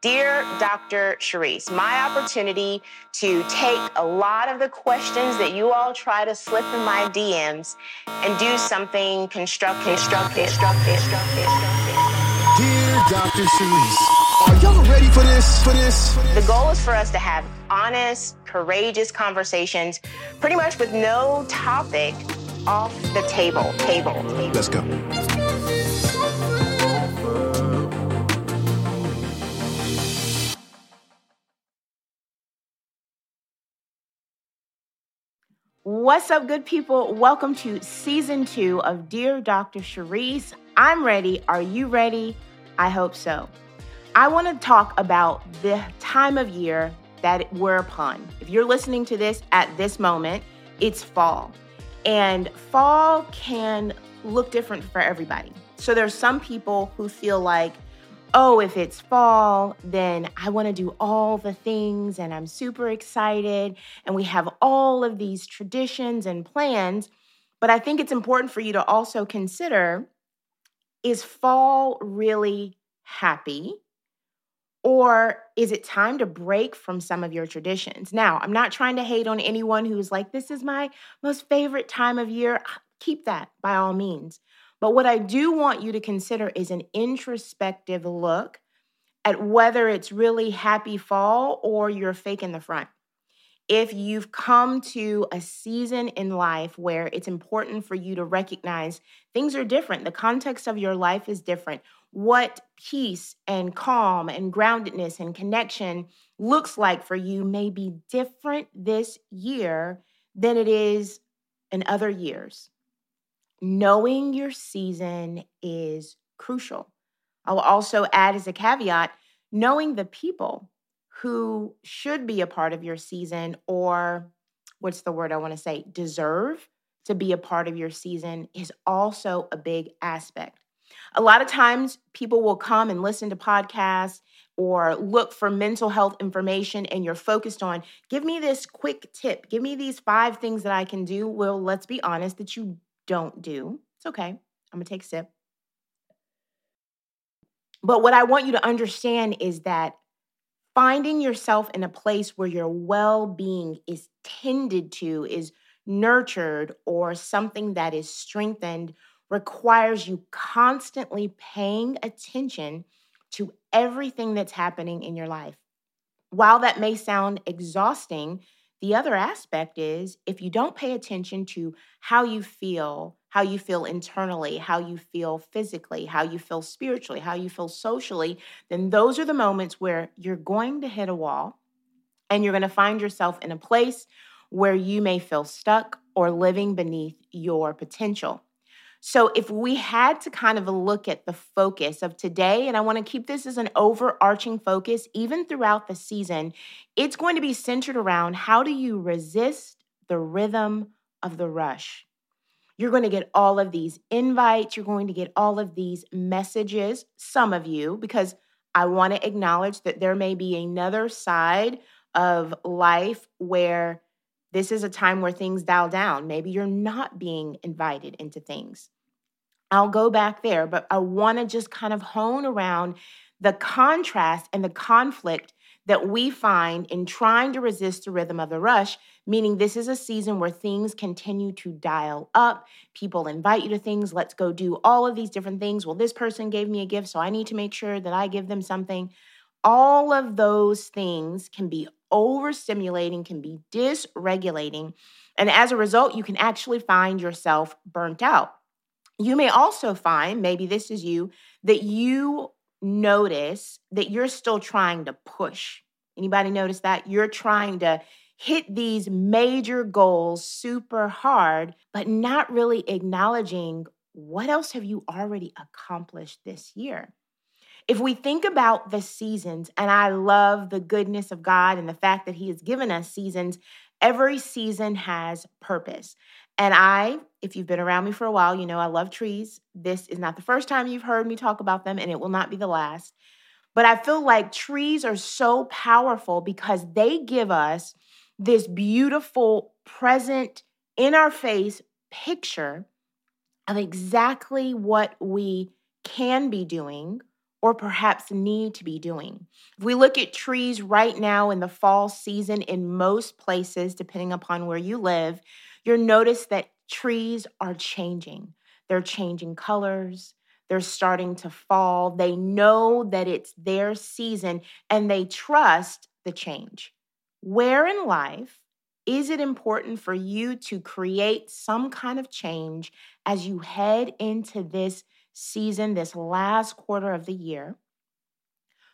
Dear Dr. Charryse, my opportunity to take a lot of the questions that you all try to slip in my DMs and do something constructive, constructive, constructive, constructive, constructive. Dear Dr. Charryse, are y'all ready for this? For this? The goal is for us to have honest, courageous conversations, pretty much with no topic off the table. Table. table. Let's go. What's up, good people? Welcome to season two of Dear Dr. Charryse. I'm ready. Are you ready? I hope so. I want to talk about the time of year that we're upon. If you're listening to this at this moment, it's fall. And fall can look different for everybody. So there's some people who feel like oh, if it's fall, then I want to do all the things and I'm super excited. And we have all of these traditions and plans. But I think it's important for you to also consider is fall really happy? Or is it time to break from some of your traditions? Now, I'm not trying to hate on anyone who's like, this is my most favorite time of year. Keep that by all means. But what I do want you to consider is an introspective look at whether it's really happy fall or you're fake in the front. If you've come to a season in life where it's important for you to recognize things are different, the context of your life is different, what peace and calm and groundedness and connection looks like for you may be different this year than it is in other years knowing your season is crucial. I will also add as a caveat knowing the people who should be a part of your season or what's the word I want to say, deserve to be a part of your season is also a big aspect. A lot of times people will come and listen to podcasts or look for mental health information and you're focused on give me this quick tip give me these five things that i can do well let's be honest that you don't do. It's okay. I'm going to take a sip. But what I want you to understand is that finding yourself in a place where your well being is tended to, is nurtured, or something that is strengthened requires you constantly paying attention to everything that's happening in your life. While that may sound exhausting, the other aspect is if you don't pay attention to how you feel, how you feel internally, how you feel physically, how you feel spiritually, how you feel socially, then those are the moments where you're going to hit a wall and you're going to find yourself in a place where you may feel stuck or living beneath your potential. So, if we had to kind of look at the focus of today, and I want to keep this as an overarching focus even throughout the season, it's going to be centered around how do you resist the rhythm of the rush? You're going to get all of these invites, you're going to get all of these messages, some of you, because I want to acknowledge that there may be another side of life where this is a time where things dial down. Maybe you're not being invited into things. I'll go back there, but I want to just kind of hone around the contrast and the conflict that we find in trying to resist the rhythm of the rush, meaning this is a season where things continue to dial up. People invite you to things. Let's go do all of these different things. Well, this person gave me a gift, so I need to make sure that I give them something. All of those things can be overstimulating, can be dysregulating. And as a result, you can actually find yourself burnt out. You may also find, maybe this is you, that you notice that you're still trying to push. Anybody notice that? You're trying to hit these major goals super hard, but not really acknowledging what else have you already accomplished this year? If we think about the seasons, and I love the goodness of God and the fact that He has given us seasons, every season has purpose. And I, if you've been around me for a while, you know I love trees. This is not the first time you've heard me talk about them, and it will not be the last. But I feel like trees are so powerful because they give us this beautiful, present, in our face picture of exactly what we can be doing or perhaps need to be doing. If we look at trees right now in the fall season in most places, depending upon where you live, you'll notice that trees are changing. They're changing colors, they're starting to fall. They know that it's their season and they trust the change. Where in life is it important for you to create some kind of change as you head into this season, this last quarter of the year?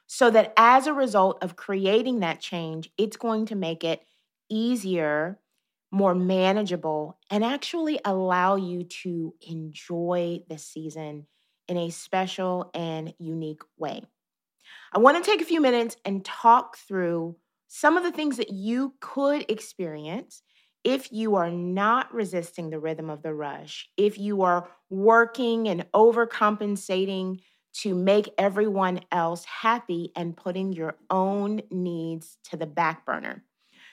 So that as a result of creating that change, it's going to make it easier, more manageable, and actually allow you to enjoy the season in a special and unique way. I want to take a few minutes and talk through some of the things that you could experience if you are not resisting the rhythm of the rush, if you are working and overcompensating to make everyone else happy and putting your own needs to the back burner.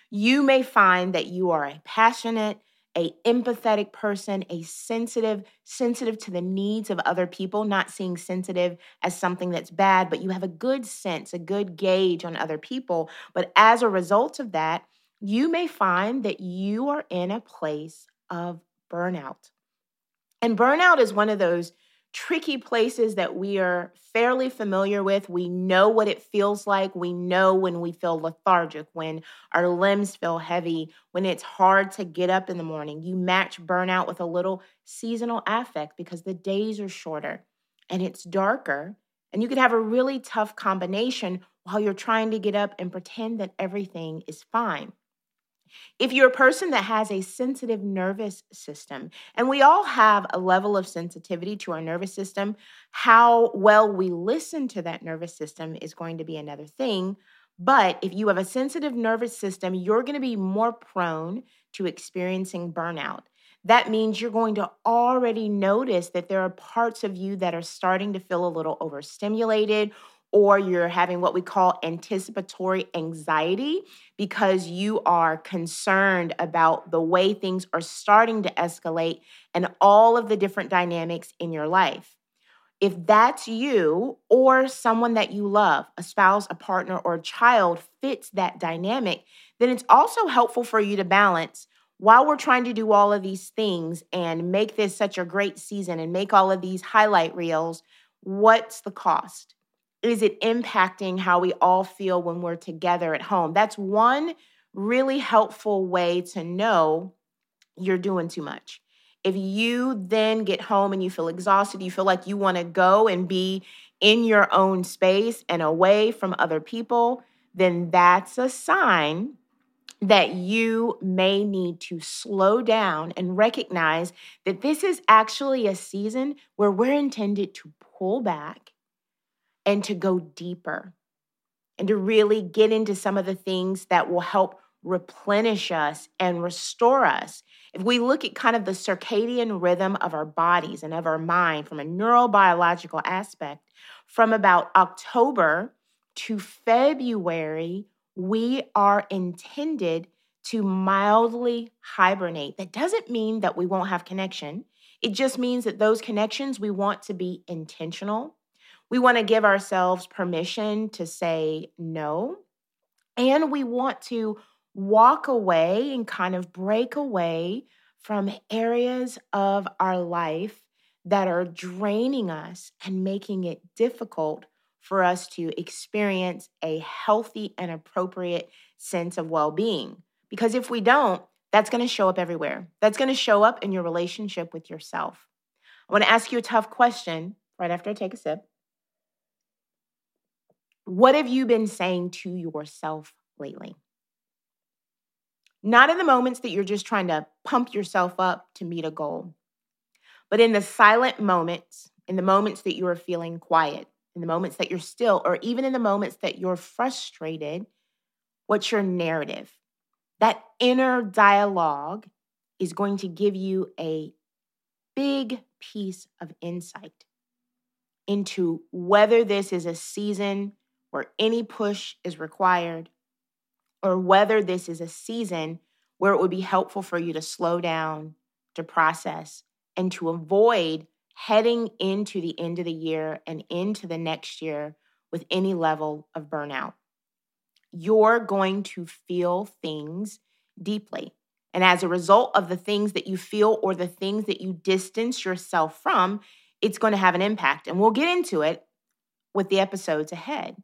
You may find that you are a passionate, a empathetic person, a sensitive, sensitive to the needs of other people, not seeing sensitive as something that's bad, but you have a good sense, a good gauge on other people. But as a result of that, you may find that you are in a place of burnout. And burnout is one of those tricky places that we are fairly familiar with. We know what it feels like. We know when we feel lethargic, when our limbs feel heavy, when it's hard to get up in the morning. You match burnout with a little seasonal affect because the days are shorter and it's darker. And you could have a really tough combination while you're trying to get up and pretend that everything is fine. If you're a person that has a sensitive nervous system, and we all have a level of sensitivity to our nervous system, how well we listen to that nervous system is going to be another thing. But if you have a sensitive nervous system, you're going to be more prone to experiencing burnout. That means you're going to already notice that there are parts of you that are starting to feel a little overstimulated or you're having what we call anticipatory anxiety because you are concerned about the way things are starting to escalate and all of the different dynamics in your life. If that's you or someone that you love, a spouse, a partner, or a child fits that dynamic, then it's also helpful for you to balance while we're trying to do all of these things and make this such a great season and make all of these highlight reels, what's the cost? Is it impacting how we all feel when we're together at home? That's one really helpful way to know you're doing too much. If you then get home and you feel exhausted, you feel like you want to go and be in your own space and away from other people, then that's a sign that you may need to slow down and recognize that this is actually a season where we're intended to pull back and to go deeper and to really get into some of the things that will help replenish us and restore us. If we look at kind of the circadian rhythm of our bodies and of our mind from a neurobiological aspect, from about October to February, we are intended to mildly hibernate. That doesn't mean that we won't have connection. It just means that those connections we want to be intentional we want to give ourselves permission to say no. And we want to walk away and kind of break away from areas of our life that are draining us and making it difficult for us to experience a healthy and appropriate sense of well being. Because if we don't, that's going to show up everywhere. That's going to show up in your relationship with yourself. I want to ask you a tough question right after I take a sip. What have you been saying to yourself lately? Not in the moments that you're just trying to pump yourself up to meet a goal, but in the silent moments, in the moments that you are feeling quiet, in the moments that you're still, or even in the moments that you're frustrated, what's your narrative? That inner dialogue is going to give you a big piece of insight into whether this is a season where any push is required, or whether this is a season where it would be helpful for you to slow down, to process, and to avoid heading into the end of the year and into the next year with any level of burnout. You're going to feel things deeply. And as a result of the things that you feel or the things that you distance yourself from, it's going to have an impact. And we'll get into it with the episodes ahead.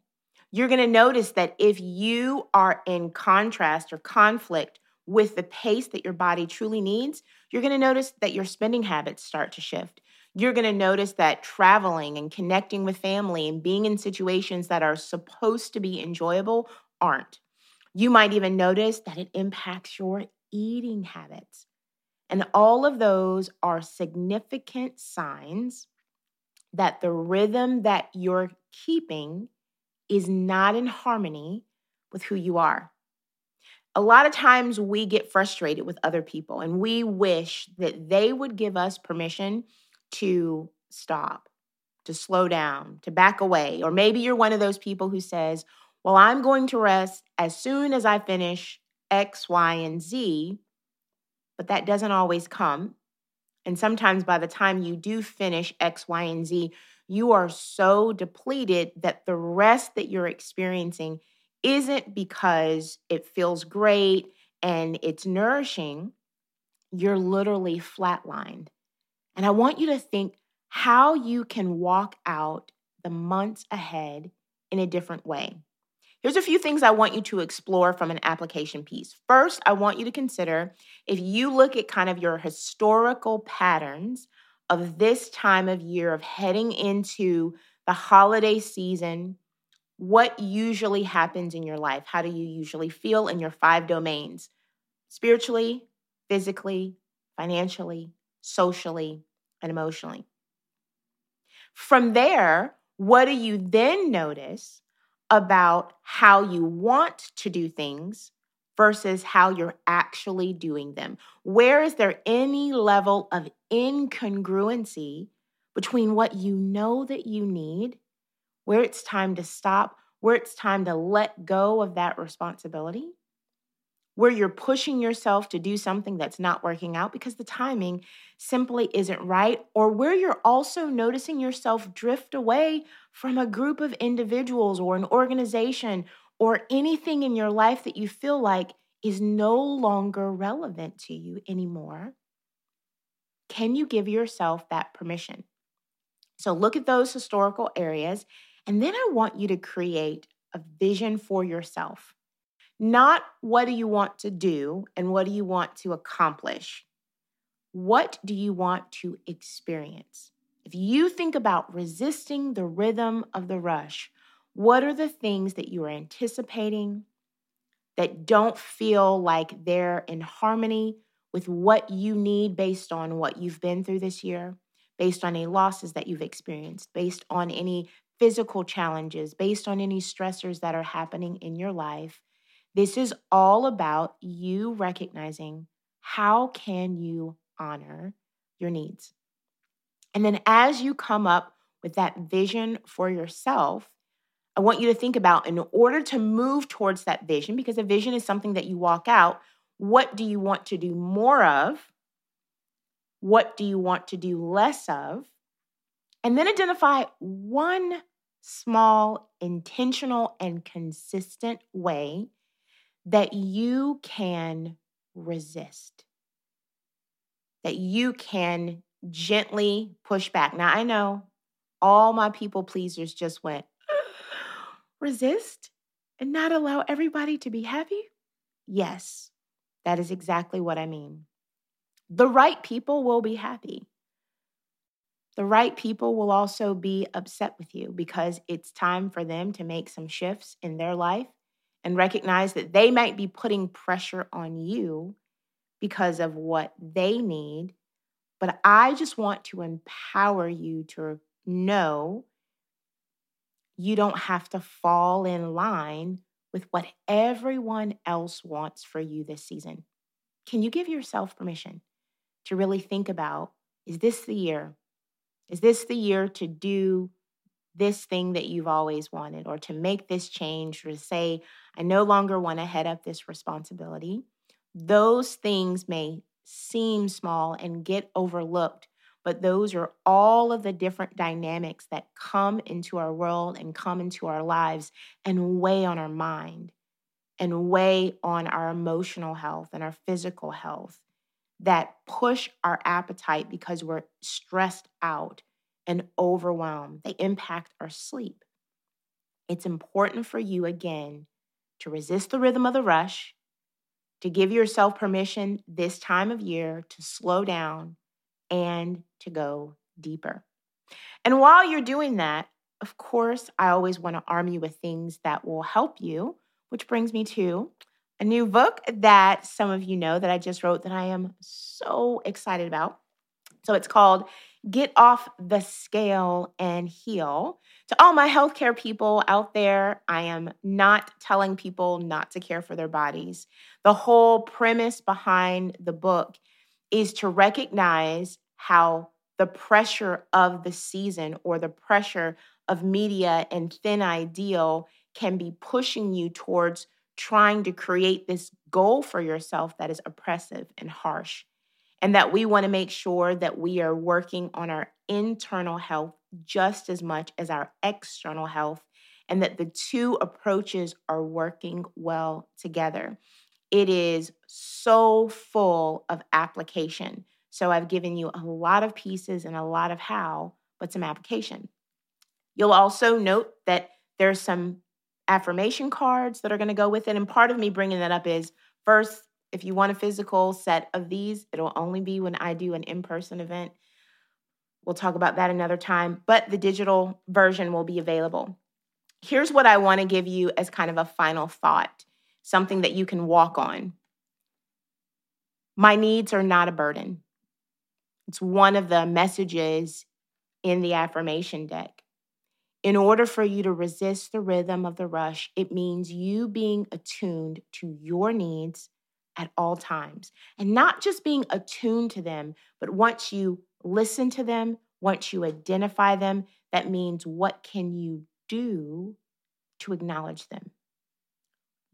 You're going to notice that if you are in contrast or conflict with the pace that your body truly needs, you're going to notice that your spending habits start to shift. You're going to notice that traveling and connecting with family and being in situations that are supposed to be enjoyable aren't. You might even notice that it impacts your eating habits. And all of those are significant signs that the rhythm that you're keeping is not in harmony with who you are. A lot of times we get frustrated with other people and we wish that they would give us permission to stop, to slow down, to back away. Or maybe you're one of those people who says, Well, I'm going to rest as soon as I finish X, Y, and Z. But that doesn't always come. And sometimes by the time you do finish X, Y, and Z, you are so depleted that the rest that you're experiencing isn't because it feels great and it's nourishing. You're literally flatlined. And I want you to think how you can walk out the months ahead in a different way. Here's a few things I want you to explore from an application piece. First, I want you to consider if you look at kind of your historical patterns of this time of year of heading into the holiday season, what usually happens in your life? How do you usually feel in your five domains? Spiritually, physically, financially, socially, and emotionally. From there, what do you then notice about how you want to do things versus how you're actually doing them? Where is there any level of incongruency between what you know that you need, where it's time to stop, where it's time to let go of that responsibility? Where you're pushing yourself to do something that's not working out because the timing simply isn't right, or where you're also noticing yourself drift away from a group of individuals or an organization or anything in your life that you feel like is no longer relevant to you anymore, can you give yourself that permission? So look at those historical areas, and then I want you to create a vision for yourself. Not what do you want to do and what do you want to accomplish. What do you want to experience? If you think about resisting the rhythm of the rush, what are the things that you are anticipating that don't feel like they're in harmony with what you need based on what you've been through this year, based on any losses that you've experienced, based on any physical challenges, based on any stressors that are happening in your life? This is all about you recognizing how can you honor your needs. And then as you come up with that vision for yourself, I want you to think about in order to move towards that vision, because a vision is something that you walk out, what do you want to do more of? What do you want to do less of? And then identify one small, intentional, and consistent way that you can resist, that you can gently push back. Now, I know all my people pleasers just went, resist and not allow everybody to be happy? Yes, that is exactly what I mean. The right people will be happy. The right people will also be upset with you because it's time for them to make some shifts in their life and recognize that they might be putting pressure on you because of what they need but I just want to empower you to know you don't have to fall in line with what everyone else wants for you this season. Can you give yourself permission to really think about is this the year? Is this the year to do this thing that you've always wanted or to make this change or to say, I no longer want to head up this responsibility? Those things may seem small and get overlooked. But those are all of the different dynamics that come into our world and come into our lives and weigh on our mind and weigh on our emotional health and our physical health that push our appetite because we're stressed out and overwhelmed. They impact our sleep. It's important for you, again, to resist the rhythm of the rush, to give yourself permission this time of year to slow down and to go deeper. And while you're doing that, of course, I always want to arm you with things that will help you, which brings me to a new book that some of you know that I just wrote that I am so excited about. So it's called Get Off the Scale and Heal. To all my healthcare people out there, I am not telling people not to care for their bodies. The whole premise behind the book is to recognize how the pressure of the season or the pressure of media and thin ideal can be pushing you towards trying to create this goal for yourself that is oppressive and harsh. And that we want to make sure that we are working on our internal health just as much as our external health, and that the two approaches are working well together. It is so full of application. So I've given you a lot of pieces and a lot of how, but some application. You'll also note that there's some affirmation cards that are going to go with it. And part of me bringing that up is first, if you want a physical set of these, it'll only be when I do an in person event. We'll talk about that another time, but the digital version will be available. Here's what I want to give you as kind of a final thought, something that you can walk on. My needs are not a burden. It's one of the messages in the affirmation deck. In order for you to resist the rhythm of the rush, it means you being attuned to your needs at all times and not just being attuned to them, but once you listen to them, once you identify them, that means what can you do to acknowledge them?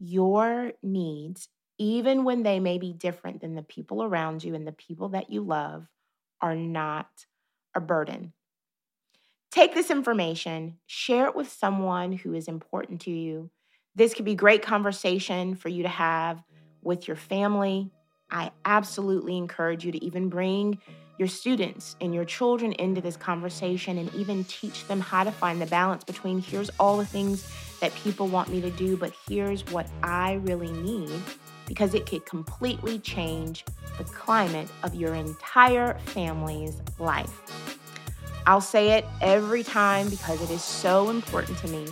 Your needs, even when they may be different than the people around you and the people that you love, are not a burden. Take this information, share it with someone who is important to you. This could be great conversation for you to have with your family. I absolutely encourage you to even bring your students and your children into this conversation and even teach them how to find the balance between here's all the things that people want me to do, but here's what I really need because it could completely change the climate of your entire family's life. I'll say it every time because it is so important to me.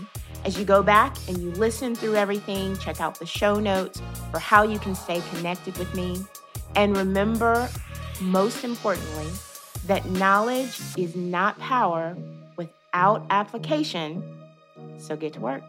As you go back and you listen through everything, check out the show notes for how you can stay connected with me. And remember, most importantly, that knowledge is not power without application. So get to work.